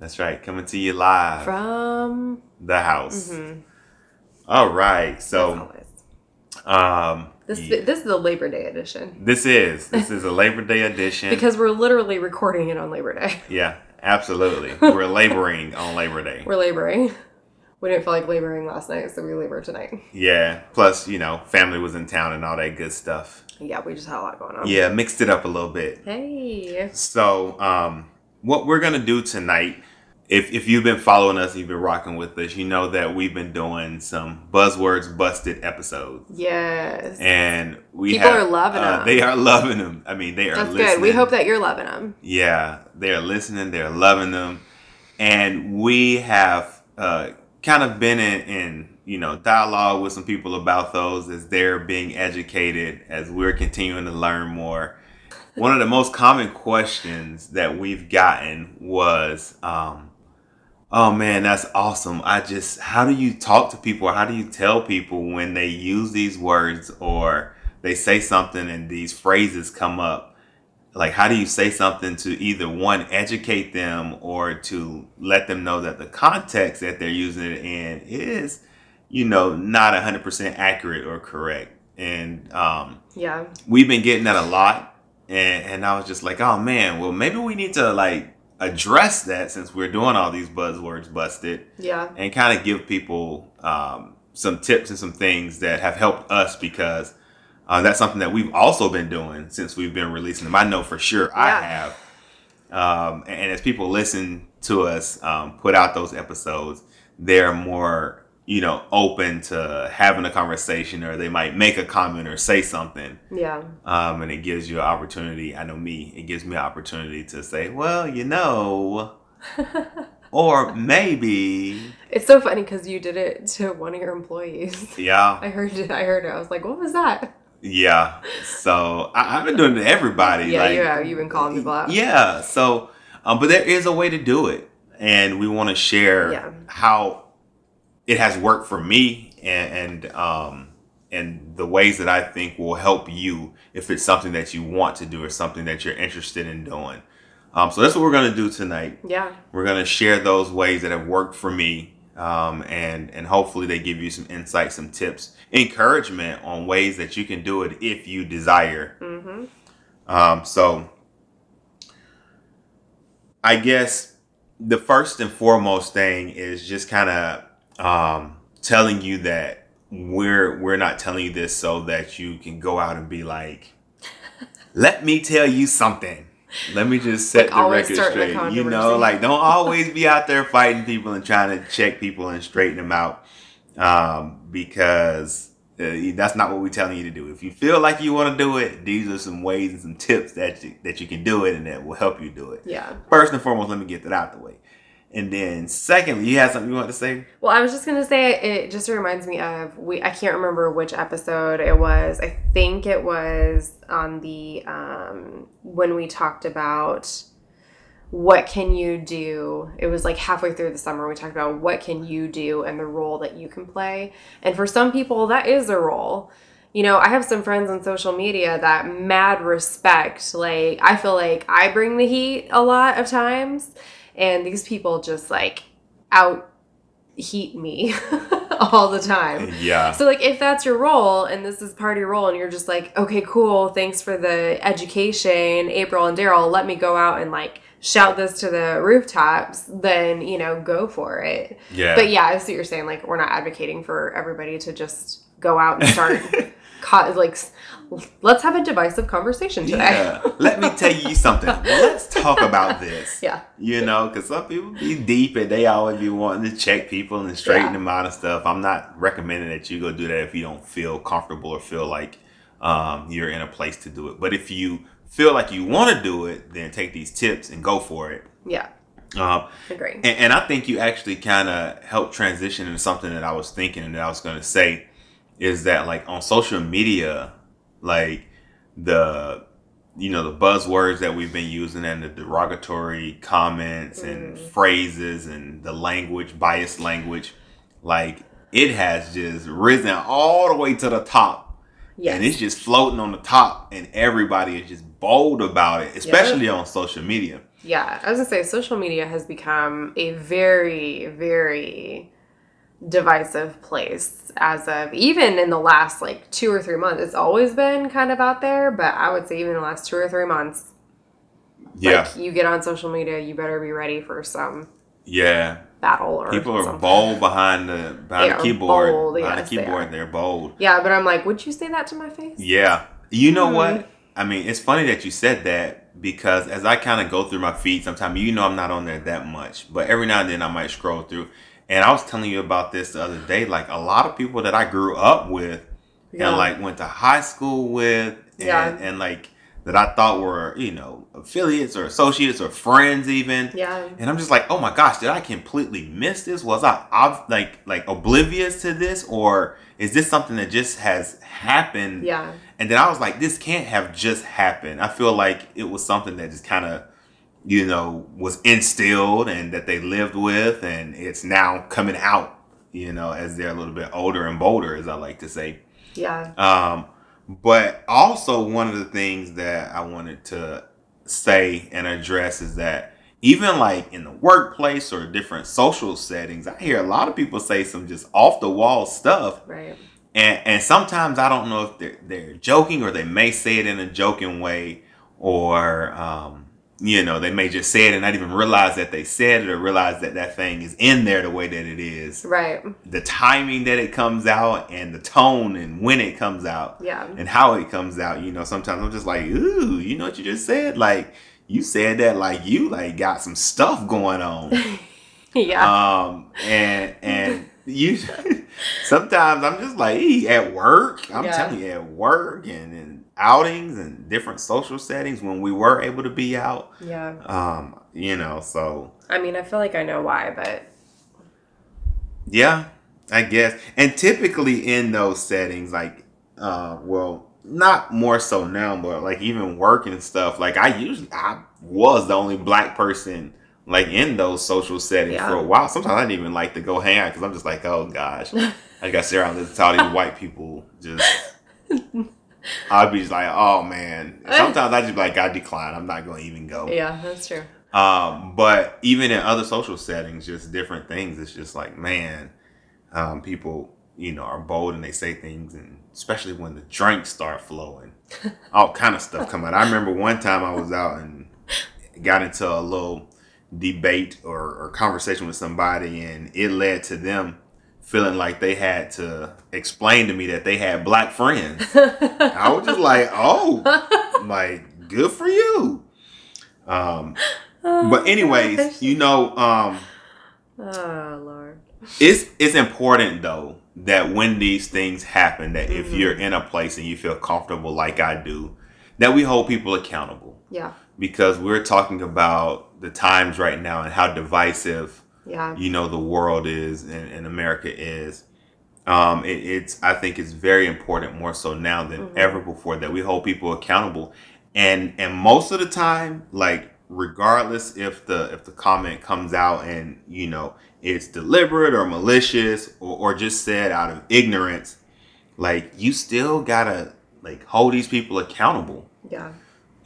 That's right, coming to you live from the house. Mm-hmm. All right, so um, this yeah. this is the Labor Day edition. This is this is a Labor Day edition because we're literally recording it on Labor Day. Yeah, absolutely. we're laboring on Labor Day. We're laboring we didn't feel like laboring last night, so we labor tonight. Yeah. Plus, you know, family was in town and all that good stuff. Yeah, we just had a lot going on. Yeah, mixed it up a little bit. Hey. So, um, what we're gonna do tonight, if if you've been following us, you've been rocking with us, you know that we've been doing some buzzwords busted episodes. Yes. And we people have, are loving uh, them. They are loving them. I mean, they are. That's listening. good. We hope that you're loving them. Yeah, they are listening. They're loving them, and we have. Uh, kind of been in, in you know dialogue with some people about those as they're being educated as we're continuing to learn more one of the most common questions that we've gotten was um, oh man that's awesome. I just how do you talk to people or how do you tell people when they use these words or they say something and these phrases come up? Like how do you say something to either one educate them or to let them know that the context that they're using it in is you know not 100% accurate or correct? And um, yeah. we've been getting that a lot. And, and i was just like oh man well maybe we need to like address that since we're doing all these buzzwords busted yeah and kind of give people um, some tips and some things that have helped us because uh, that's something that we've also been doing since we've been releasing them. I know for sure yeah. I have. Um, and, and, as people listen to us um, put out those episodes, they're more, you know, open to having a conversation or they might make a comment or say something. Yeah. Um, and it gives you an opportunity. I know me, it gives me an opportunity to say, well, you know, or maybe. It's so funny because you did it to one of your employees. Yeah. I heard it. I heard it. I was like, what was that? Yeah. So I, have been doing it to everybody. Yeah, like, you have. You've been calling people out. Yeah. So, um, but there is a way to do it, and we want to share yeah. how it has worked for me, and and um and the ways that I think will help you if it's something that you want to do or something that you're interested in doing. Um, so that's what we're gonna do tonight. Yeah. We're gonna share those ways that have worked for me um, and and hopefully they give you some insight, some tips, encouragement on ways that you can do it if you desire. Mm-hmm. Um, so, I guess the first and foremost thing is just kind of um, telling you that we're we're not telling you this so that you can go out and be like, "Let me tell you something." Let me just set like the record straight. You know, like don't always be out there fighting people and trying to check people and straighten them out, um, because uh, that's not what we're telling you to do. If you feel like you want to do it, these are some ways and some tips that you, that you can do it and that will help you do it. Yeah. First and foremost, let me get that out the way. And then secondly, you had something you want to say? Well, I was just gonna say it just reminds me of we I can't remember which episode it was. I think it was on the um when we talked about what can you do? It was like halfway through the summer, we talked about what can you do and the role that you can play. And for some people, that is a role. You know, I have some friends on social media that mad respect. Like, I feel like I bring the heat a lot of times, and these people just like out heat me all the time. Yeah. So like if that's your role and this is part of your role and you're just like, okay, cool, thanks for the education, April and Daryl, let me go out and like shout this to the rooftops, then, you know, go for it. Yeah. But yeah, I see what you're saying. Like we're not advocating for everybody to just go out and start co- like let's have a divisive conversation today. Yeah. Let me tell you something. Let's talk about this. Yeah. You know, because some people be deep and they always be wanting to check people and straighten Yeah. them out and stuff. I'm not recommending that you go do that if you don't feel comfortable or feel like um, you're in a place to do it. But if you feel like you want to do it, then take these tips and go for it. Yeah. Um, Agree. and, and I think you actually kind of helped transition into something that I was thinking and that I was going to say is that like on social media, like the you know the buzzwords that we've been using and the derogatory comments and mm. phrases and the language, biased language, like it has just risen all the way to the top. Yes. and it's just floating on the top and everybody is just bold about it especially on social media. Yeah, I was gonna say social media has become a very, very divisive place as of even in the last like two or three months. It's always been kind of out there, but I would say even the last two or three months, yeah like you get on social media, you better be ready for some yeah battle or People are something. bold behind the behind They the keyboard. bold, behind yes, the they keyboard, are. they're bold. Yeah, but I'm like, would you say that to my face? Yeah. You know Hmm. what? I mean, it's funny that you said that because as I kind of go through my feed, sometimes you know I'm not on there that much, but every now and then I might scroll through. And I was telling you about this the other day. Like a lot of people that I grew up with Yeah. and like went to high school with, and, Yeah. and like that I thought were you know affiliates or associates or friends even. Yeah. And I'm just like, oh my gosh, did I completely miss this? Was I ob- like like oblivious to this, or is this something that just has happened? Yeah. And then I was like, this can't have just happened. I feel like it was something that just kind of, you know, was instilled and that they lived with, and it's now coming out, you know, as they're a little bit older and bolder, as I like to say. Yeah. Um, but also one of the things that I wanted to say and address is that even like in the workplace or different social settings, I hear a lot of people say some just off the wall stuff, Right. and and sometimes I don't know if they're they're joking or they may say it in a joking way, or um, you know they may just say it and not even realize that they said it or realize that that thing is in there the way that it is Right. the timing that it comes out and the tone and when it comes out Yeah. and how it comes out. You know, sometimes I'm just like, ooh, you know what you just said? Like you said that like you like got some stuff going on. yeah. um and and you sometimes I'm just like at work. I'm Yeah. telling you, at work and in outings and different social settings when we were able to be out. yeah. Um, you know, so I mean, I feel like I know why, but Yeah, I guess. And typically in those settings, like, uh, well, not more so now, but like even work and stuff, like I usually I was the only black person like in those social settings Yeah. for a while. Sometimes I didn't even like to go hang out because I'm just like, oh gosh, I got to sit around and listen to these white people just. I'd be just like, oh man. Sometimes I just be like, I decline. I'm not going to even go. yeah, that's true. Um, but even in other social settings, just different things, it's just like, man, um, people, you know, are bold and they say things, and especially when the drinks start flowing, all kind of stuff come out. I remember one time I was out and got into a little debate or, or conversation with somebody, and it led to them feeling like they had to explain to me that they had black friends. I was just like, oh, like good for you. Um, but anyways, you know, um, Oh Lord. it's it's important though that when these things happen, that if you're in a place and you feel comfortable like I do, that we hold people accountable Yeah. because we're talking about the times right now and how divisive Yeah. you know the world is and, and America is. Um, it, it's I think it's very important more so now than ever before that we hold people accountable, and and most of the time, like regardless if the if the comment comes out and you know it's deliberate or malicious or, or just said out of ignorance, like you still gotta like hold these people accountable. Yeah.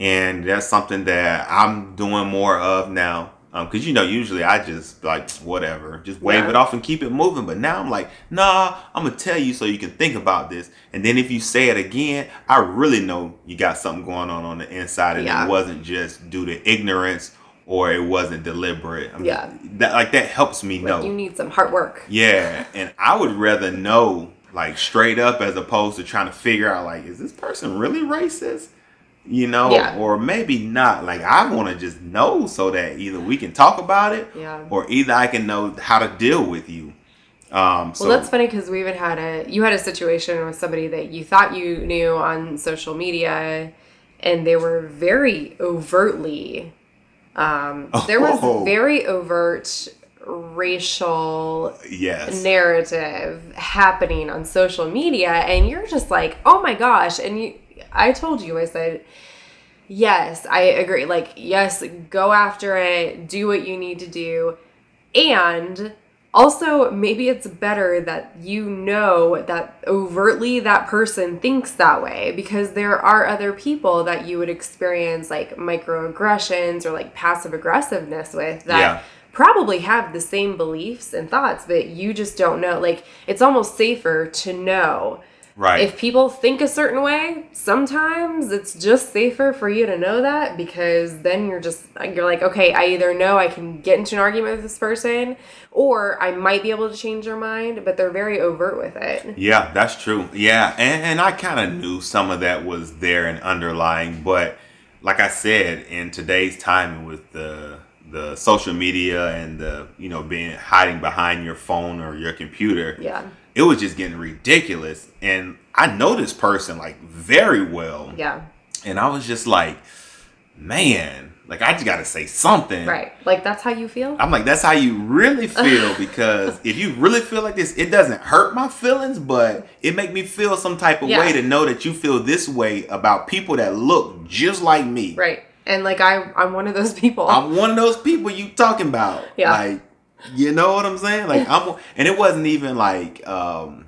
And that's something that I'm doing more of now. Um, cause you know, usually I just like whatever, just wave Yeah. it off and keep it moving. But now I'm like, nah, I'm gonna tell you so you can think about this. And then if you say it again, I really know you got something going on on the inside, and Yeah. it wasn't just due to ignorance or it wasn't deliberate. I mean, Yeah. that like that helps me Like know. you need some hard work. Yeah, and I would rather know like straight up as opposed to trying to figure out like is this person really racist? You know, Yeah. or maybe not. Like I want to just know so that either we can talk about it Yeah. or either I can know how to deal with you. Um so Well, that's funny because we even had a you had a situation with somebody that you thought you knew on social media, and they were very overtly. Um, there was Oh. very overt racial yes. narrative happening on social media, and you're just like, oh my gosh! And you, I told you, I said. Yes, I agree. Like, yes, go after it, do what you need to do. And also, maybe it's better that you know that overtly that person thinks that way because there are other people that you would experience like microaggressions or like passive aggressiveness with that Yeah. probably have the same beliefs and thoughts, but you just don't know. Like, it's almost safer to know. Right. If people think a certain way, sometimes it's just safer for you to know that because then you're just you're like, okay, I either know I can get into an argument with this person or I might be able to change their mind, but they're very overt with it. Yeah, that's true. Yeah, and, and I kind of knew some of that was there and underlying, but like I said, in today's time with the the social media and the you know being hiding behind your phone or your computer, Yeah. It was just getting ridiculous. And I know this person like very well, Yeah. and I was just like, man, like I just got to say something. Right. Like that's how you feel? I'm like, that's how you really feel because if you really feel like this, it doesn't hurt my feelings, but it make me feel some type of Yeah. way to know that you feel this way about people that look just like me. Right. And like I I'm one of those people. I'm one of those people you talking about. Yeah. Like, you know what I'm saying? Like I'm and it wasn't even like um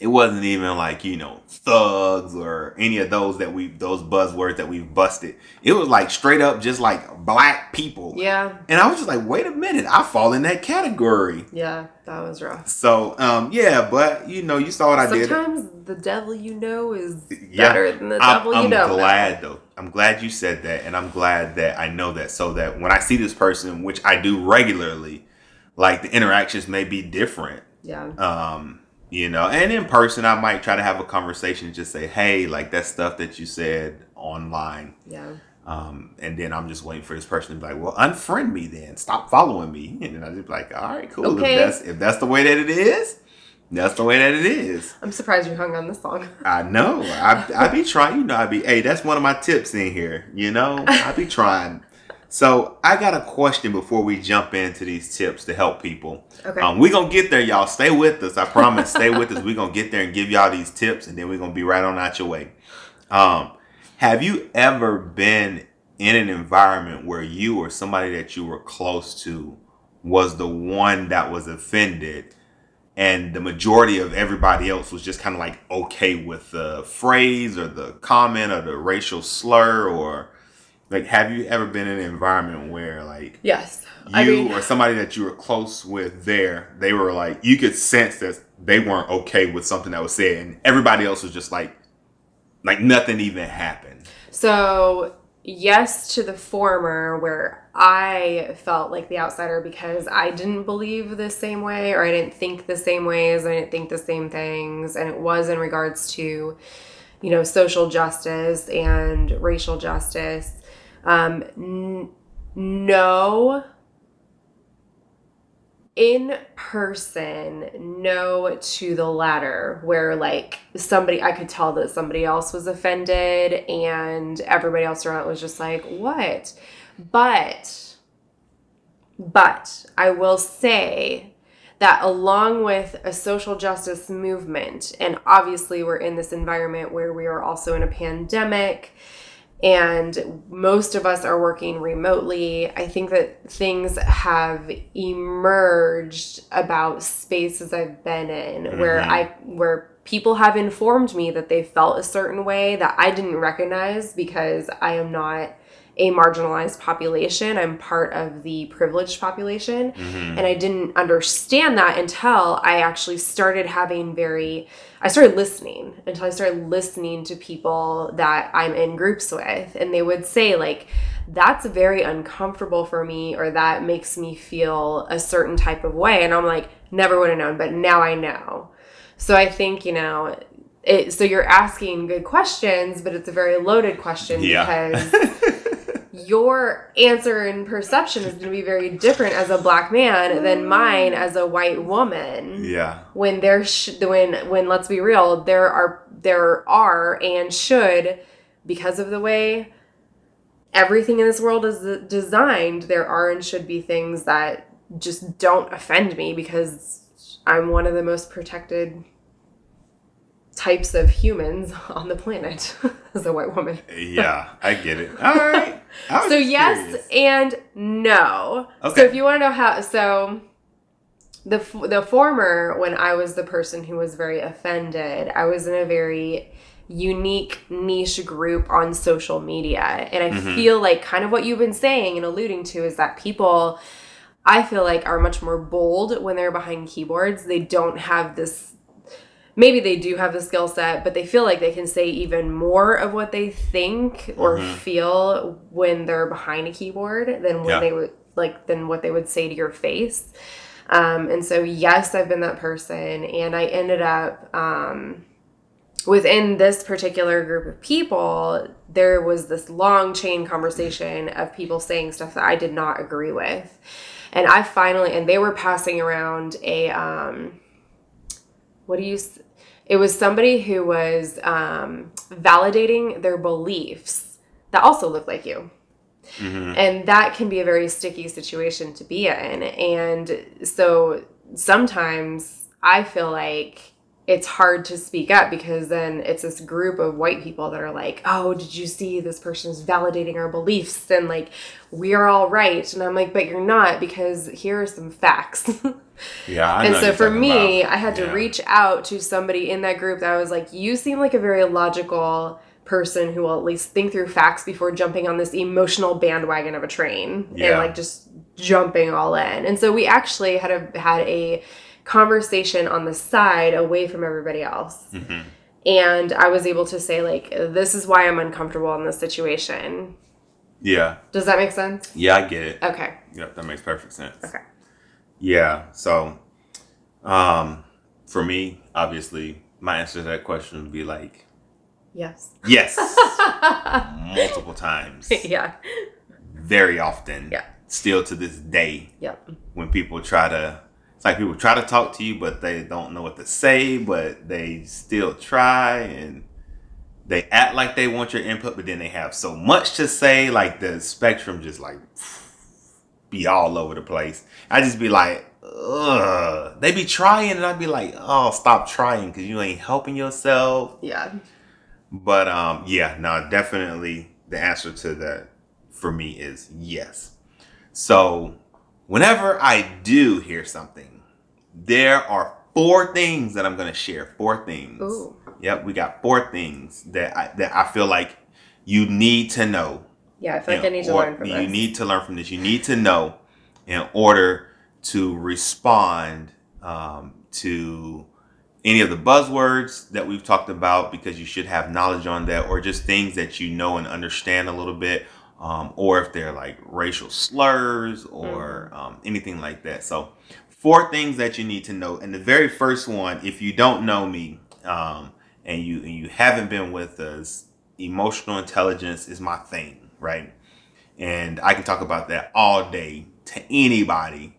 it wasn't even like, you know, thugs or any of those that we those buzzwords that we've busted. It was like straight up just like black people. yeah. And I was just like, wait a minute, I fall in that category. Yeah. That was rough. So, um, yeah, but you know, you saw what I did. Sometimes the devil you know is Yeah. better than the I'm, devil you I'm don't. know. glad though. I'm glad you said that, and I'm glad that I know that, so that when I see this person, which I do regularly, like the interactions may be different. Yeah. Um, you know, and in person, I might try to have a conversation, and just say, "Hey, like that stuff that you said online." Yeah. Um, and then I'm just waiting for this person to be like, "Well, unfriend me then. Stop following me." And then I just be like, "All right, cool. Okay. If that's if that's the way that it is, that's the way that it is." I'm surprised you hung on this long. I know. I I be trying. You know, I be. Hey, that's one of my tips in here. You know, I be trying. So I got a question before we jump into these tips to help people. Okay. Um, we gonna get there, y'all. Stay with us. I promise. Stay with us. We're gonna get there and give y'all these tips, and then we are gonna be right on out your way. Um, have you ever been in an environment where you or somebody that you were close to was the one that was offended? and the majority of everybody else was just kind of like okay with the phrase or the comment or the racial slur or like have you ever been in an environment where like Yes. you I mean, or somebody that you were close with there they were like you could sense that they weren't okay with something that was said and everybody else was just like like nothing even happened so yes to the former, where I felt like the outsider because I didn't believe the same way or I didn't think the same ways, I didn't think the same things, and it was in regards to, you know, social justice and racial justice. Um, n- no. In person no to the latter where like somebody i could tell that somebody else was offended and everybody else around was just like what? But but i will say that along with a social justice movement and obviously we're in this environment where we are also in a pandemic and most of us are working remotely. I think that things have emerged about spaces I've been in where Mhm. I where people have informed me that they felt a certain way that I didn't recognize because I am not a marginalized population. I'm part of the privileged population. Mhm. And I didn't understand that until I actually started having very, I started listening until I started listening to people that I'm in groups with. And they would say, like, that's very uncomfortable for me, or that makes me feel a certain type of way. And I'm like, never would have known, but now I know. So I think, you know, it, so you're asking good questions, but it's a very loaded question Yeah. because your answer and perception is going to be very different as a black man than mm. mine as a white woman. yeah. When there, sh- when when let's be real, there are there are and should because of the way everything in this world is designed. There are and should be things that just don't offend me because I'm one of the most protected types of humans on the planet as a white woman. Yeah, I get it. All right. So yes curious. and no. Okay. So if you want to know how, so the the former, when I was the person who was very offended, I was in a very unique niche group on social media, and I Mhm. feel like kind of what you've been saying and alluding to is that people. I feel like are much more bold when they're behind keyboards. They don't have this maybe they do have the skill set, but they feel like they can say even more of what they think or Mhm. feel when they're behind a keyboard than when Yeah. they would like than what they would say to your face. Um, and so yes, I've been that person, and I ended up um, within this particular group of people. There was this long chain conversation of people saying stuff that I did not agree with, and I finally and they were passing around a um, what do you it was somebody who was um, validating their beliefs that also look like you. Mhm. and that can be a very sticky situation to be in. And so sometimes i feel like it's hard to speak up because then it's this group of white people that are like oh did you see this person's validating our beliefs? And like we are all right. And i'm like but you're not because here are some facts Yeah, I and so for me, about. I had to Yeah. reach out to somebody in that group that I was like, you seem like a very logical person who will at least think through facts before jumping on this emotional bandwagon of a train and like just jumping all in. And so we actually had a had a conversation on the side away from everybody else. Mhm. And I was able to say like this is why I'm uncomfortable in this situation. Yeah, Does that make sense? yeah, I get it. Okay. Yep, that makes perfect sense. Okay. Yeah. So, um, for me, obviously, my answer to that question would be like, Yes. yes, multiple times, yeah. very often. Yeah. Still to this day, Yep. when people try to, it's like people try to talk to you, but they don't know what to say, but they still try and they act like they want your input, but then they have so much to say, like the spectrum just like be all over the place. I just be like, ugh. They be trying, and I'd be like, oh, stop trying because you ain't helping yourself. Yeah. But um, yeah, no, definitely the answer to that for me is yes. So whenever I do hear something, there are four things that I'm gonna share. Four things. Ooh. Yep, we got four things that I, that I feel like you need to know. Yeah, I feel like I need to or- learn from you this. need to learn from this. You need to know in order to respond um, to any of the buzzwords that we've talked about because you should have knowledge on that or just things that you know and understand a little bit um, or if they're like racial slurs or Mm-hmm. um, anything like that so four things that you need to know and the very first one if you don't know me um, and you and you haven't been with us emotional intelligence is my thing right? And i can talk about that all day to anybody.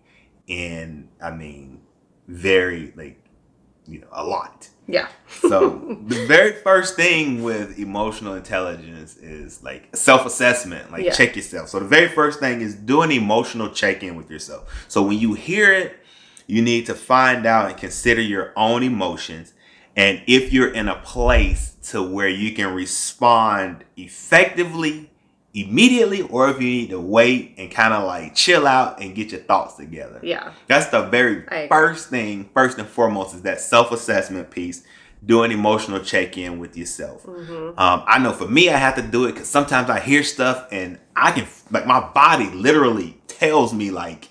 And i mean very like you know a lot. Yeah. so the very first thing with emotional intelligence is like self-assessment. Like Yeah. check yourself. So the very first thing is do an emotional check-in with yourself. So when you hear it you need to find out and consider your own emotions. And if you're in a place to where you can respond effectively, immediately, or if you need to wait and kind of like chill out and get your thoughts together. Yeah. That's the very first thing, first and foremost, is that self assessment piece. Do an emotional check in with yourself. Mm-hmm. Um, I know for me, I have to do it because sometimes I hear stuff and I can, like, my body literally tells me, like,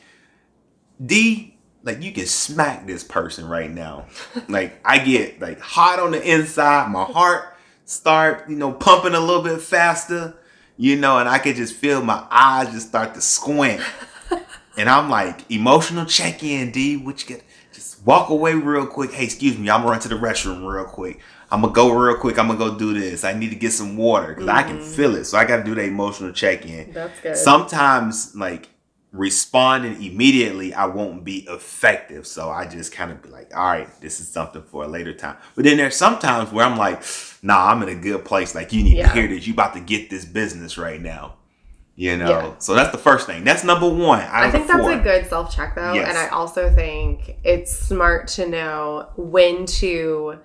D, like, you can smack this person right now. like, I get, like, hot on the inside. My heart start, you know, pumping a little bit faster, you know, and I could just feel my eyes just start to squint. And I'm like, emotional check in, D. which you get? Just walk away real quick. Hey, excuse me, I'm gonna run to the restroom real quick. I'm gonna go real quick. I'm gonna go do this. I need to get some water because I can mm-hmm. feel it. So I gotta do the emotional check in. That's good. Sometimes, like responding immediately, I won't be effective. So I just kind of be like, all right, this is something for a later time. But then there's sometimes where I'm like, nah, I'm in a good place. Like you need Yeah. to hear this. You about to get this business right now. You know, Yeah. so that's the first thing. That's number one. I think that's four. a good self check though. Yes. And I also think it's smart to know when to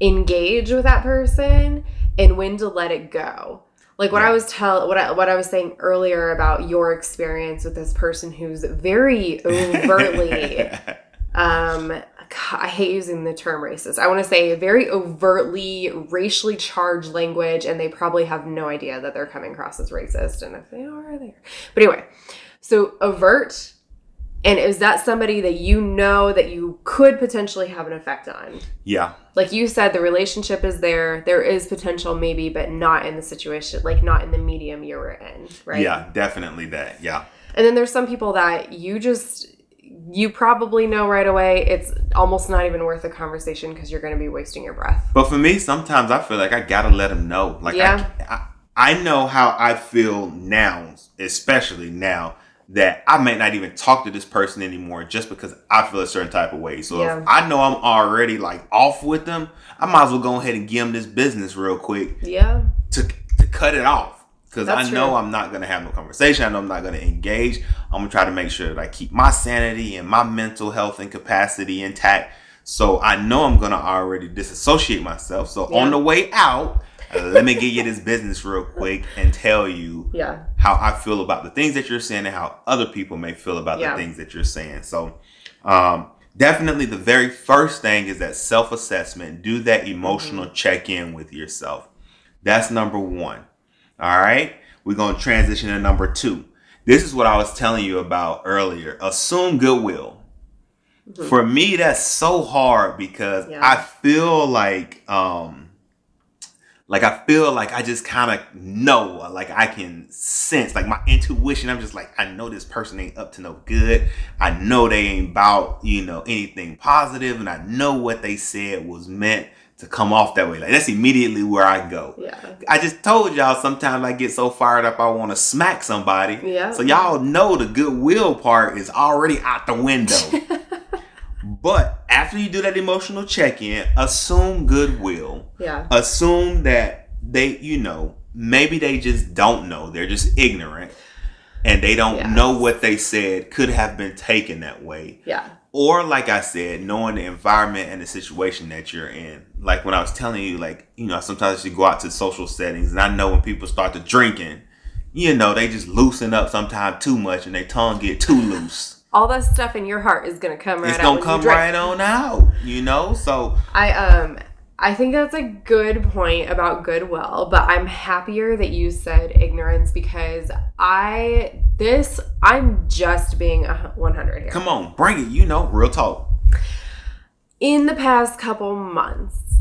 engage with that person and when to let it go. Like what I was tell what I what I was saying earlier about your experience with this person who's very overtly um God, I hate using the term racist. I want to say very overtly racially charged language, and they probably have no idea that they're coming across as racist. And if they are, they are. But anyway, so overt, and is that somebody that you know that you could potentially have an effect on? yeah, Like you said, the relationship is there. There is potential, maybe, but not in the situation, like not in the medium you were in, right? yeah, definitely that. Yeah, And then there's some people that you just you probably know right away it's almost not even worth a conversation because you're going to be wasting your breath. but for me, sometimes I feel like I gotta let them know. Like, Yeah. I, I, I know how I feel now, especially now that I may not even talk to this person anymore just because I feel a certain type of way. So Yeah. if I know I'm already like off with them, I might as well go ahead and give them this business real quick Yeah. to to cut it off because I know true. I'm not gonna have no conversation. I know I'm not gonna engage. I'm gonna try to make sure that I keep my sanity and my mental health and capacity intact. So I know I'm gonna already disassociate myself. So Yeah. on the way out, let me give you this business real quick and tell you Yeah. how I feel about the things that you're saying and how other people may feel about Yeah. the things that you're saying. So, um, definitely the very first thing is that self assessment. Do that emotional Mm-hmm. check in with yourself. That's number one. All right. We're going to transition to number two. This is what I was telling you about earlier. Assume goodwill. For me, that's so hard because Mm-hmm. Yeah. I feel like, um, like I feel like I just kind of know, like I can sense, like my intuition. I'm just like, I know this person ain't up to no good. I know they ain't about you know anything positive, and I know what they said was meant to come off that way. Like that's immediately where I go. Yeah. I just told y'all sometimes I get so fired up I want to smack somebody. Yeah. So y'all know the goodwill part is already out the window. but after you do that emotional check-in, assume goodwill Yeah. assume that they, you know, maybe they just don't know. They're just ignorant and they don't know what they said could have been taken that way. Yeah. Or, like I said, knowing the environment and the situation that you're in. Like when I was telling you, like, you know, sometimes you go out to social settings and I know when people start to drinking, you know, they just loosen up sometimes too much and their tongue get too loose. All that stuff in your heart is going to come right it's gonna come right on out, you know? So, I um I think that's a good point about goodwill, but I'm happier that you said ignorance because I this I'm just being a 100 here. come on, bring it, you know, real talk. In the past couple months,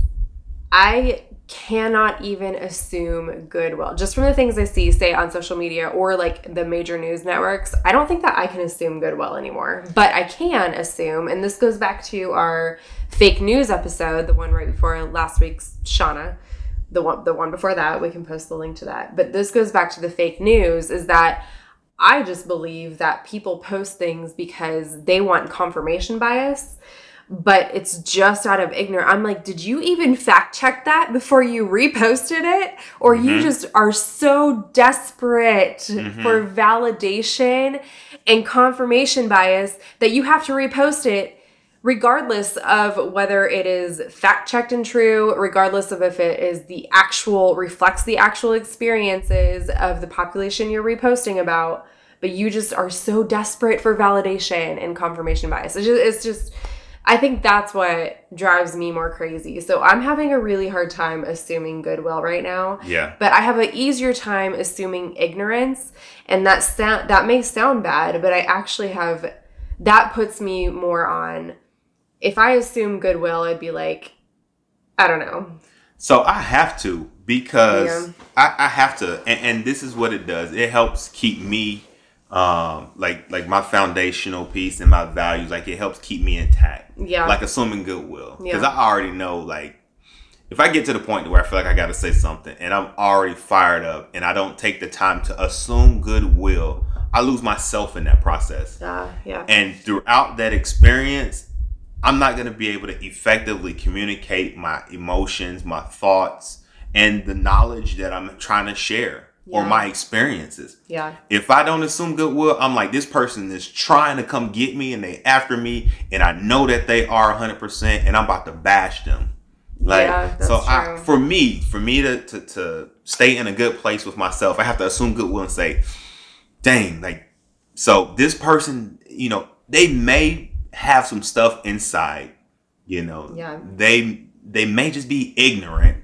I cannot even assume goodwill just from the things I see, say on social media or like the major news networks. I don't think that I can assume goodwill anymore, but I can assume, and this goes back to our fake news episode, the one right before last week's Shauna, the one the one before that. We can post the link to that. But this goes back to the fake news is that I just believe that people post things because they want confirmation bias but it's just out of ignorance. I'm like, did you even fact check that before you reposted it? Or you mm-hmm. just are so desperate mm-hmm. for validation and confirmation bias that you have to repost it regardless of whether it is fact checked and true, regardless of if it is the actual, reflects the actual experiences of the population you're reposting about, but you just are so desperate for validation and confirmation bias. It's just, it's just I think that's what drives me more crazy. So I'm having a really hard time assuming goodwill right now. Yeah. But I have an easier time assuming ignorance, and that sound that may sound bad, but I actually have that puts me more on if I assume goodwill, I'd be like, I don't know. So I have to because yeah. I, I, have to, and, and, this is what it does. It helps keep me, um, like like my foundational piece and my values. Like it helps keep me intact. Yeah. Like assuming goodwill, because yeah. I already know like if I get to the point where I feel like I got to say something and I'm already fired up and I don't take the time to assume goodwill, I lose myself in that process. Uh, yeah. And throughout that experience, I'm not going to be able to effectively communicate my emotions, my thoughts, and the knowledge that I'm trying to share yeah. or my experiences. Yeah. If I don't assume goodwill, I'm like, this person is trying to come get me and they after me, and I know that they are 100%, and I'm about to bash them. Like, yeah, so I, for me, for me to, to, to stay in a good place with myself, I have to assume goodwill and say, dang, like, so this person, you know, they may have some stuff inside. You know, yeah. they they may just be ignorant.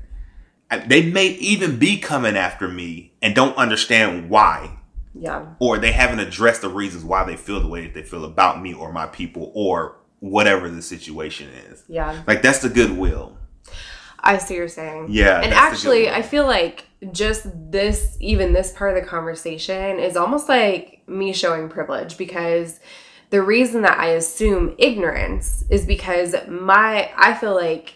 They may even be coming after me and don't understand why. Yeah. Or they haven't addressed the reasons why they feel the way that they feel about me or my people or whatever the situation is. Yeah. Like that's the goodwill. I see you're saying. Yeah. And actually, I feel like just this, even this part of the conversation is almost like me showing privilege because the reason that I assume ignorance is because my I feel like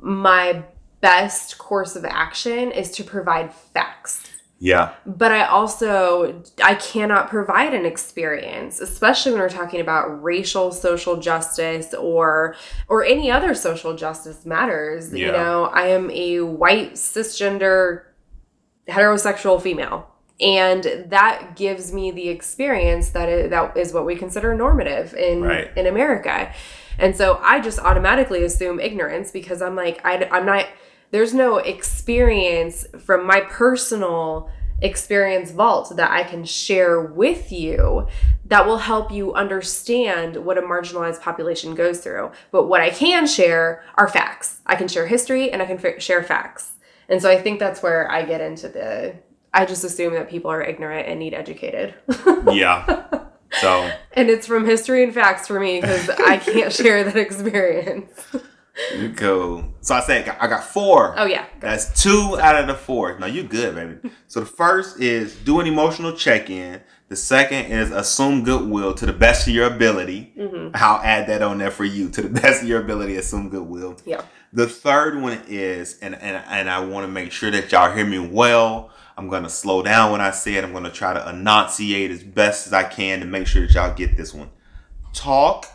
my best course of action is to provide facts. Yeah. But I also I cannot provide an experience, especially when we're talking about racial social justice or or any other social justice matters. Yeah. You know, I am a white cisgender heterosexual female and that gives me the experience that is, that is what we consider normative in right. in America. And so I just automatically assume ignorance because I'm like I, I'm not there's no experience from my personal experience vault that I can share with you that will help you understand what a marginalized population goes through. But what I can share are facts. I can share history and I can f- share facts. And so I think that's where I get into the I just assume that people are ignorant and need educated. yeah. So. And it's from history and facts for me because I can't share that experience. Cool. So I said I got four. Oh yeah. That's two out of the four. Now you good, baby. So the first is do an emotional check-in. The second is assume goodwill to the best of your ability. Mm-hmm. I'll add that on there for you. To the best of your ability, assume goodwill. Yeah. The third one is, and and, and I want to make sure that y'all hear me well. I'm going to slow down when I say it. I'm going to try to enunciate as best as I can to make sure that y'all get this one. Talk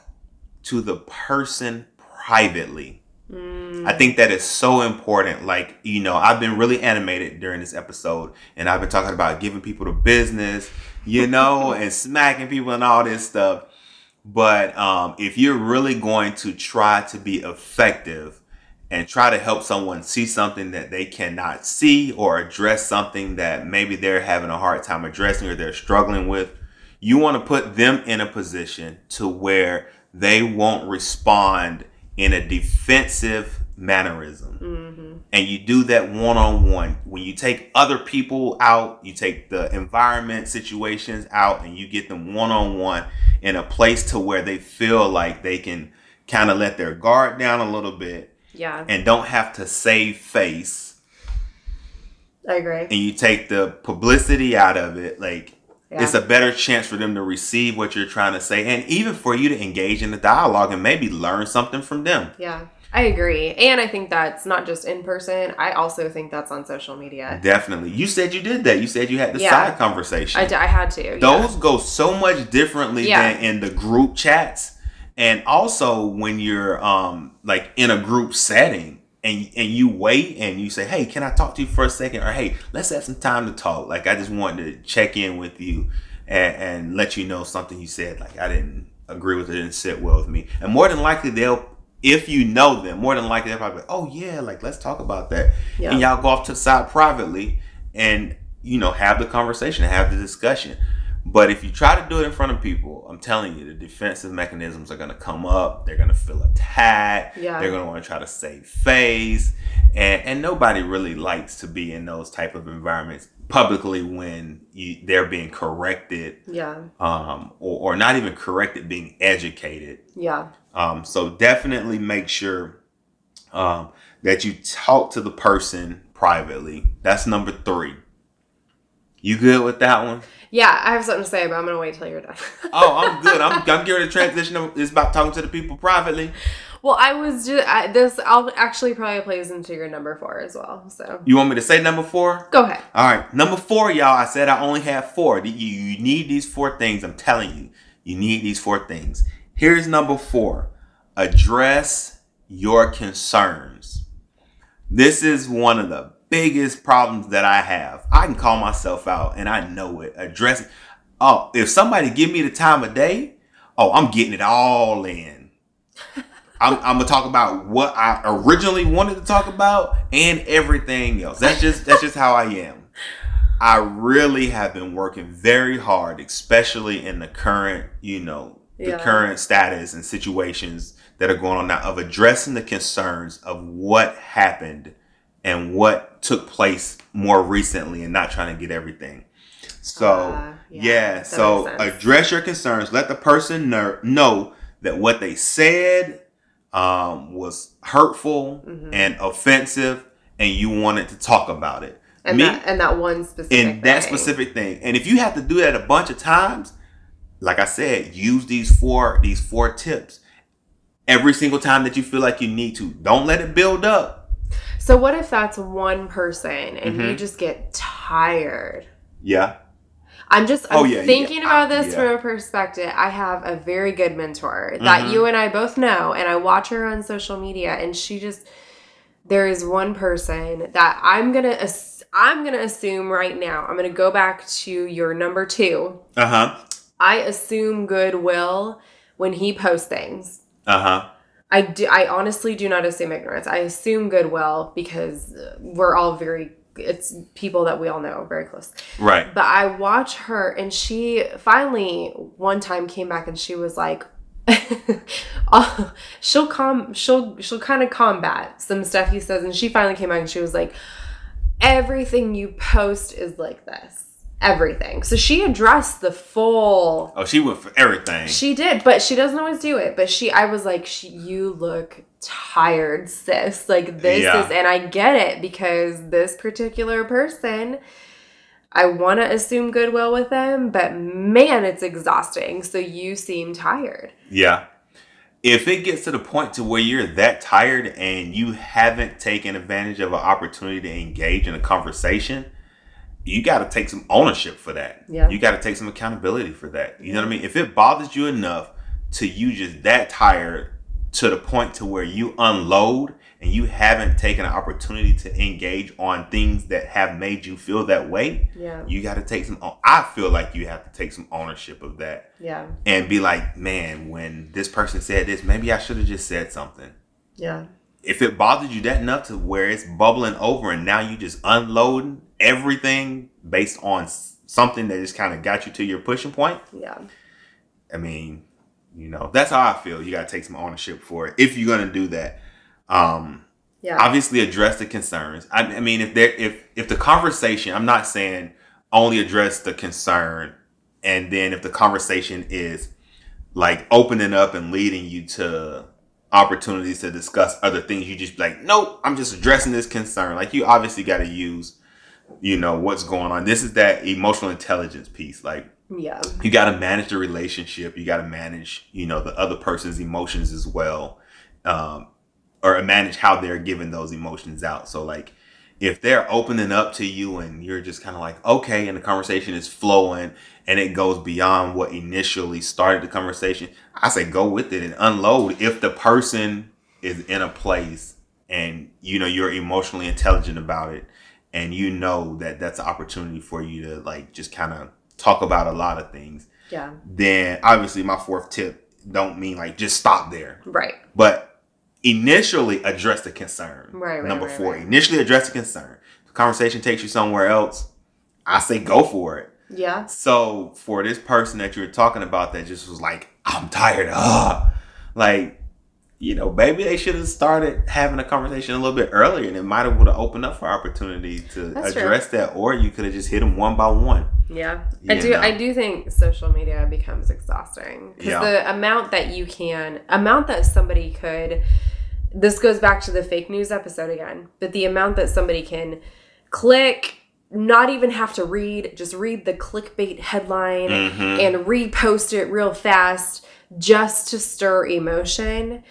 to the person privately. Mm. I think that is so important. Like, you know, I've been really animated during this episode and I've been talking about giving people the business, you know, and smacking people and all this stuff. But um, if you're really going to try to be effective and try to help someone see something that they cannot see or address something that maybe they're having a hard time addressing or they're struggling with, you want to put them in a position to where they won't respond in a defensive mannerism. Mm-hmm. And you do that one on one. When you take other people out, you take the environment situations out and you get them one on one in a place to where they feel like they can kind of let their guard down a little bit yeah. And don't have to save face. I agree. And you take the publicity out of it, like yeah. it's a better chance for them to receive what you're trying to say and even for you to engage in the dialogue and maybe learn something from them. Yeah. I agree. And I think that's not just in person. I also think that's on social media. Definitely. You said you did that. You said you had the yeah. side conversation. I, d- I had to. Those yeah. go so much differently than in the group chats and also when you're um like in a group setting and and you wait and you say hey can i talk to you for a second or hey let's have some time to talk like i just wanted to check in with you and, and let you know something you said like i didn't agree with it didn't sit well with me. And more than likely, they'll, if you know them, more than likely they'll probably, be, oh yeah, like let's talk about that. Yeah. And y'all go off to the side privately and you know have the conversation, have the discussion. But if you try to do it in front of people, I'm telling you, the defensive mechanisms are going to come up. They're going to feel attacked. Yeah. They're going to want to try to save face, and and nobody really likes to be in those type of environments publicly when you, they're being corrected, Yeah. um, or, or not even corrected, being educated. Yeah. Um, so definitely make sure um, that you talk to the person privately. That's number three. You good with that one? Yeah, I have something to say, but I'm gonna wait till you're done. Oh, I'm good. I'm, I'm getting to transition. It's about talking to the people privately. well, I was just I, this. I'll actually probably plays into your number four as well. So You want me to say number four? go ahead. All right, number four, y'all. I said I only have four. You, you need these four things. I'm telling you, you need these four things. Here's number four: address your concerns. This is one of the biggest problems that I have. I can call myself out, and I know it. Addressing. Oh, if somebody give me the time of day, oh, I'm getting it all in. I'm, I'm gonna talk about what I originally wanted to talk about and everything else. That's just that's just how I am. I really have been working very hard, especially in the current, you know, the Yeah. current status and situations that are going on now of addressing the concerns of what happened and what took place more recently and not trying to get everything. So, Ah, yeah, yeah, so address your concerns. Let the person know, know that what they said um, was hurtful Mm-hmm. and offensive, and you wanted to talk about it. And Me, that and that one specific in that specific thing. And if you have to do that a bunch of times, like I said, use these four these four tips every single time that you feel like you need to. Don't let it build up. So what if that's one person and you Mhm. just get tired? Yeah. I'm just I'm Oh, yeah, thinking yeah, about this yeah. from a perspective. I have a very good mentor that Mhm. you and I both know, and I watch her on social media, and she just there is one person that I'm gonna I'm gonna assume right now. I'm gonna go back to your number two. Uh huh. I assume goodwill when he posts things. Uh huh. I do. I honestly do not assume ignorance. I assume goodwill because we're all very. It's people that we all know very close. Right. But I watch her, and she finally one time came back, and she was like, uh, she'll com she'll she'll kind of combat some stuff he says, and she finally came back, and she was like, everything you post is like this, everything. So she addressed the full Oh, she went for everything. she did, but she doesn't always do it. But she, I was like, she, you look tired, sis. Like this Yeah. is, and I get it because this particular person, I want to assume goodwill with them, but man, it's exhausting. So you seem tired. Yeah. If it gets to the point to where you're that tired and you haven't taken advantage of an opportunity to engage in a conversation, you got to take some ownership for that. Yeah. You got to take some accountability for that. You know what I mean? If it bothers you enough to you just that tired to the point to where you unload and you haven't taken an opportunity to engage on things that have made you feel that way, Yeah, you got to take some I feel like you have to take some ownership of that yeah, and be like, man, when this person said this, maybe I should have just said something. yeah, If it bothers you that enough to where it's bubbling over and now you just unloading everything based on something that just kind of got you to your pushing point, yeah, I mean, you know, that's how I feel. You got to take some ownership for it if you're going to do that. Um, yeah, obviously address the concerns. I, I mean, if there, if if the conversation, I'm not saying only address the concern, and then if the conversation is like opening up and leading you to opportunities to discuss other things, you just be like, nope, I'm just addressing this concern. Like you obviously got to use, you know, what's going on. This is that emotional intelligence piece, like yeah, you got to manage the relationship you got to manage you know the other person's emotions as well um, or manage how they're giving those emotions out. So like if they're opening up to you and you're just kind of like okay and the conversation is flowing and it goes beyond what initially started the conversation i say go with it and unload if the person is in a place and you know you're emotionally intelligent about it and you know that that's an opportunity for you to like just kind of talk about a lot of things yeah, then obviously my fourth tip don't mean like just stop there. Right. But initially address the concern. Right, right, Number right, four, right. initially address the concern. If the conversation takes you somewhere else, I say go for it. Yeah. So for this person that you were talking about that just was like, I'm tired, ah, like, you know, maybe they should have started having a conversation a little bit earlier, and it might have would have opened up for opportunity to That's true. address that, or you could have just hit them one by one. Yeah. I do know. I do think social media becomes exhausting cuz Yeah. the amount that you can amount that somebody could this goes back to the fake news episode again, but the amount that somebody can click not even have to read, just read the clickbait headline Mhm. and repost it real fast just to stir emotion.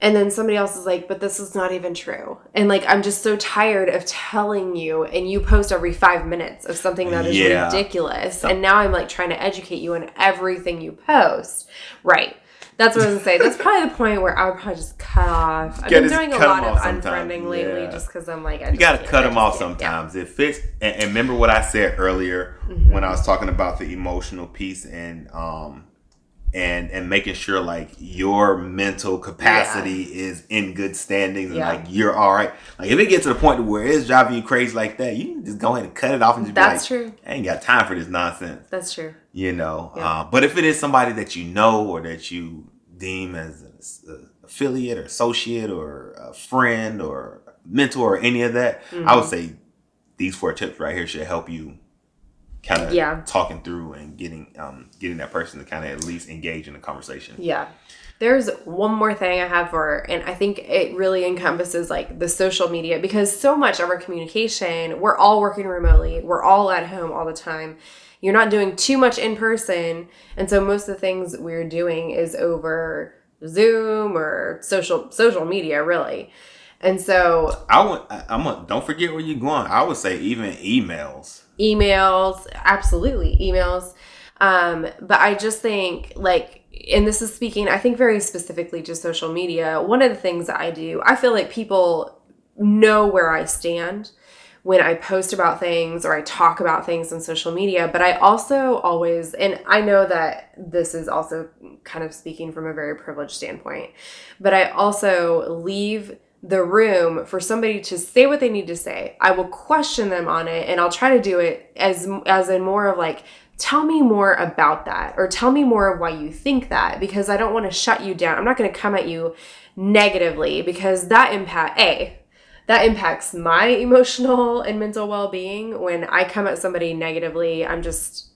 And then somebody else is like, but this is not even true. And like, I'm just so tired of telling you, and you post every five minutes of something that is Yeah. ridiculous. And now I'm like trying to educate you on everything you post. Right. That's what I was gonna say. That's probably the point where I would probably just cut off. I've gotta been doing a lot of sometimes. unfriending lately just because I'm like, I You got to cut them off can't. Yeah. sometimes. If it's and, and remember what I said earlier Mm-hmm. when I was talking about the emotional piece and um and and making sure like your mental capacity is in good standings and Yeah. like you're all right. Like if it gets to the point where it's driving you crazy like that, you can just go ahead and cut it off and just That's be like, true. I ain't got time for this nonsense That's true. you know. Yeah. Uh, but if it is somebody that you know or that you deem as an affiliate or associate or a friend or mentor or any of that, I Mm-hmm. would say these four tips right here should help you kind of Yeah. talking through and getting um, getting that person to kind of at least engage in the conversation. Yeah. There's one more thing I have for, and I think it really encompasses like the social media because so much of our communication, we're all working remotely, we're all at home all the time. You're not doing too much in person. And so most of the things we're doing is over Zoom or social social media, really. And so I would. I'm. A, don't forget where you're going. I would say even emails. Emails absolutely emails. Um but i just think like and this is speaking i think very specifically to social media one of the things that i do i feel like people know where i stand when i post about things or i talk about things on social media but i also always and i know that this is also kind of speaking from a very privileged standpoint but i also leave the room for somebody to say what they need to say. I will question them on it and I'll try to do it as as in more of like tell me more about that or tell me more of why you think that because I don't want to shut you down. I'm not going to come at you negatively because that impact a that impacts my emotional and mental well-being when I come at somebody negatively. I'm just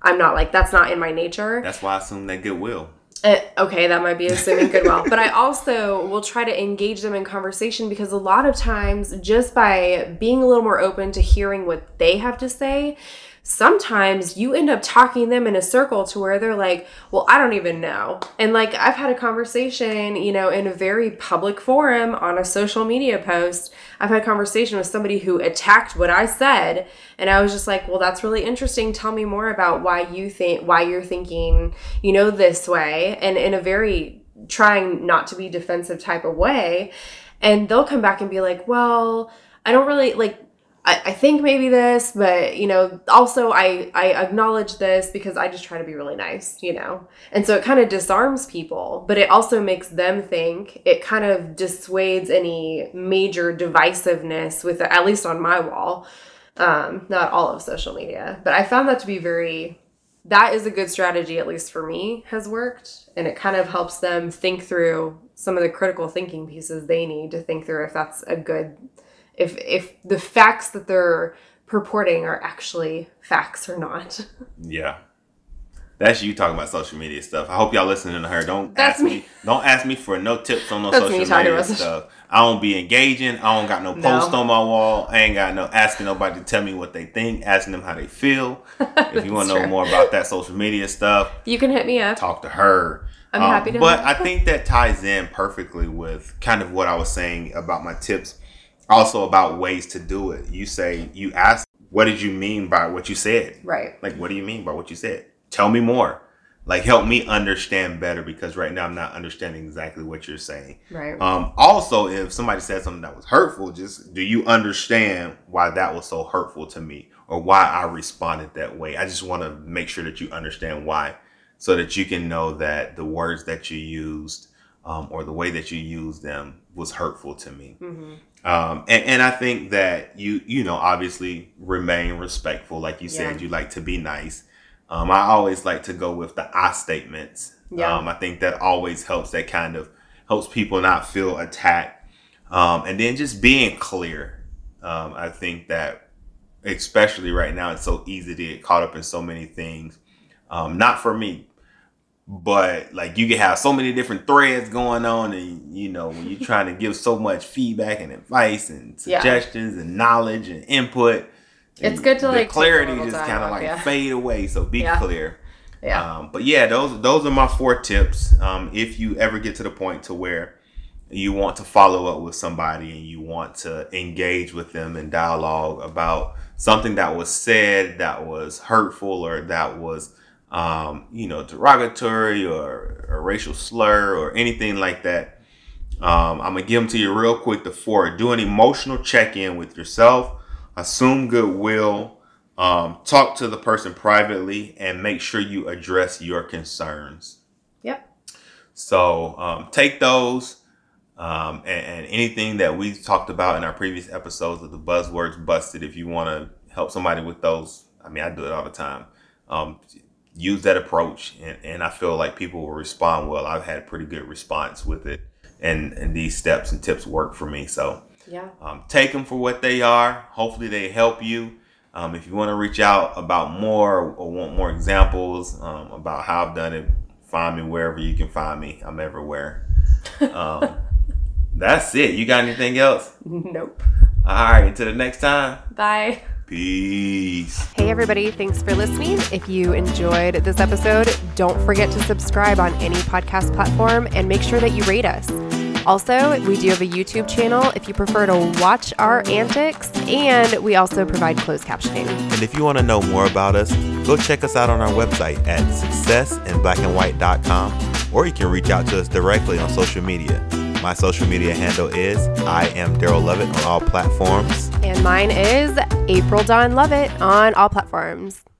I'm not like that's not in my nature. That's why I assume that goodwill. Uh, okay, that might be assuming goodwill. but I also will try to engage them in conversation because a lot of times, just by being a little more open to hearing what they have to say, sometimes you end up talking them in a circle to where they're like, well, I don't even know. And like, I've had a conversation, you know, in a very public forum on a social media post. I've had a conversation with somebody who attacked what I said. And I was just like, well, that's really interesting. Tell me more about why you think, why you're thinking, you know, this way. And in a very trying not to be defensive type of way. And they'll come back and be like, well, I don't really like, I, I think maybe this, but you know, also I I acknowledge this because I just try to be really nice, you know. And so it kind of disarms people, but it also makes them think. It kind of dissuades any major divisiveness with at least on my wall. Um, not all of social media, but I found that to be very that is a good strategy at least for me has worked and it kind of helps them think through some of the critical thinking pieces they need to think through if that's a good if if the facts that they're purporting are actually facts or not. Yeah. That's you talking about social media stuff. I hope y'all listening to her. Don't That's ask me. me. Don't ask me for no tips on no That's social me media stuff. I don't be engaging. I don't got no No. post on my wall. I ain't got no asking nobody to tell me what they think, asking them how they feel. if you want to know more about that social media stuff, You can hit me up. talk to her. Um, I'm happy to But. I think that ties in perfectly with kind of what I was saying about my tips. Also about ways to do it. You say you ask, "What did you mean by what you said?" Right. Like, what do you mean by what you said? Tell me more. Like, help me understand better because right now I'm not understanding exactly what you're saying. Right. Um, also, if somebody said something that was hurtful, just do you understand why that was so hurtful to me or why I responded that way? I just want to make sure that you understand why so that you can know that the words that you used um, or the way that you used them was hurtful to me. Mm-hmm. Um, and, and I think that you, you know, obviously remain respectful. Like you said, Yeah. you like to be nice. Um, I always like to go with the I statements. Yeah. Um, I think that always helps. That kind of helps people not feel attacked. Um, and then just being clear. Um, I think that especially right now, it's so easy to get caught up in so many things. Um, not for me, but like you can have so many different threads going on, and you know when you're trying to give so much feedback and advice and Yeah. suggestions and knowledge and input. It's good to, the like, clarity just kind of like yeah. fade away. So be Yeah. clear. Yeah. Um, but yeah, those those are my four tips. Um, if you ever get to the point to where you want to follow up with somebody and you want to engage with them in dialogue about something that was said that was hurtful or that was um, you know derogatory or a racial slur or anything like that um, i'm gonna give them to you real quick the four do an emotional check-in with yourself assume goodwill um, talk to the person privately and make sure you address your concerns Yep. so um, take those um, and, and anything that we've talked about in our previous episodes of the buzzwords busted. If you want to help somebody with those, I mean, I do it all the time. Um, use that approach, and, and I feel like people will respond well. I've had a pretty good response with it, and and these steps and tips work for me. So Yeah. um, take them for what they are. Hopefully, they help you. Um, if you want to reach out about more or want more examples um, about how I've done it, find me wherever you can find me. I'm everywhere. Um, that's it. You got anything else? Nope. All right. Until the next time. Bye. Peace. Hey, everybody, thanks for listening. If you enjoyed this episode, don't forget to subscribe on any podcast platform and make sure that you rate us. Also, we do have a YouTube channel if you prefer to watch our antics, and we also provide closed captioning. And if you want to know more about us, go check us out on our website at successinblackandwhite.com or you can reach out to us directly on social media. My social media handle is I am Daryl Lovett on all platforms. And mine is April Dawn Lovett on all platforms.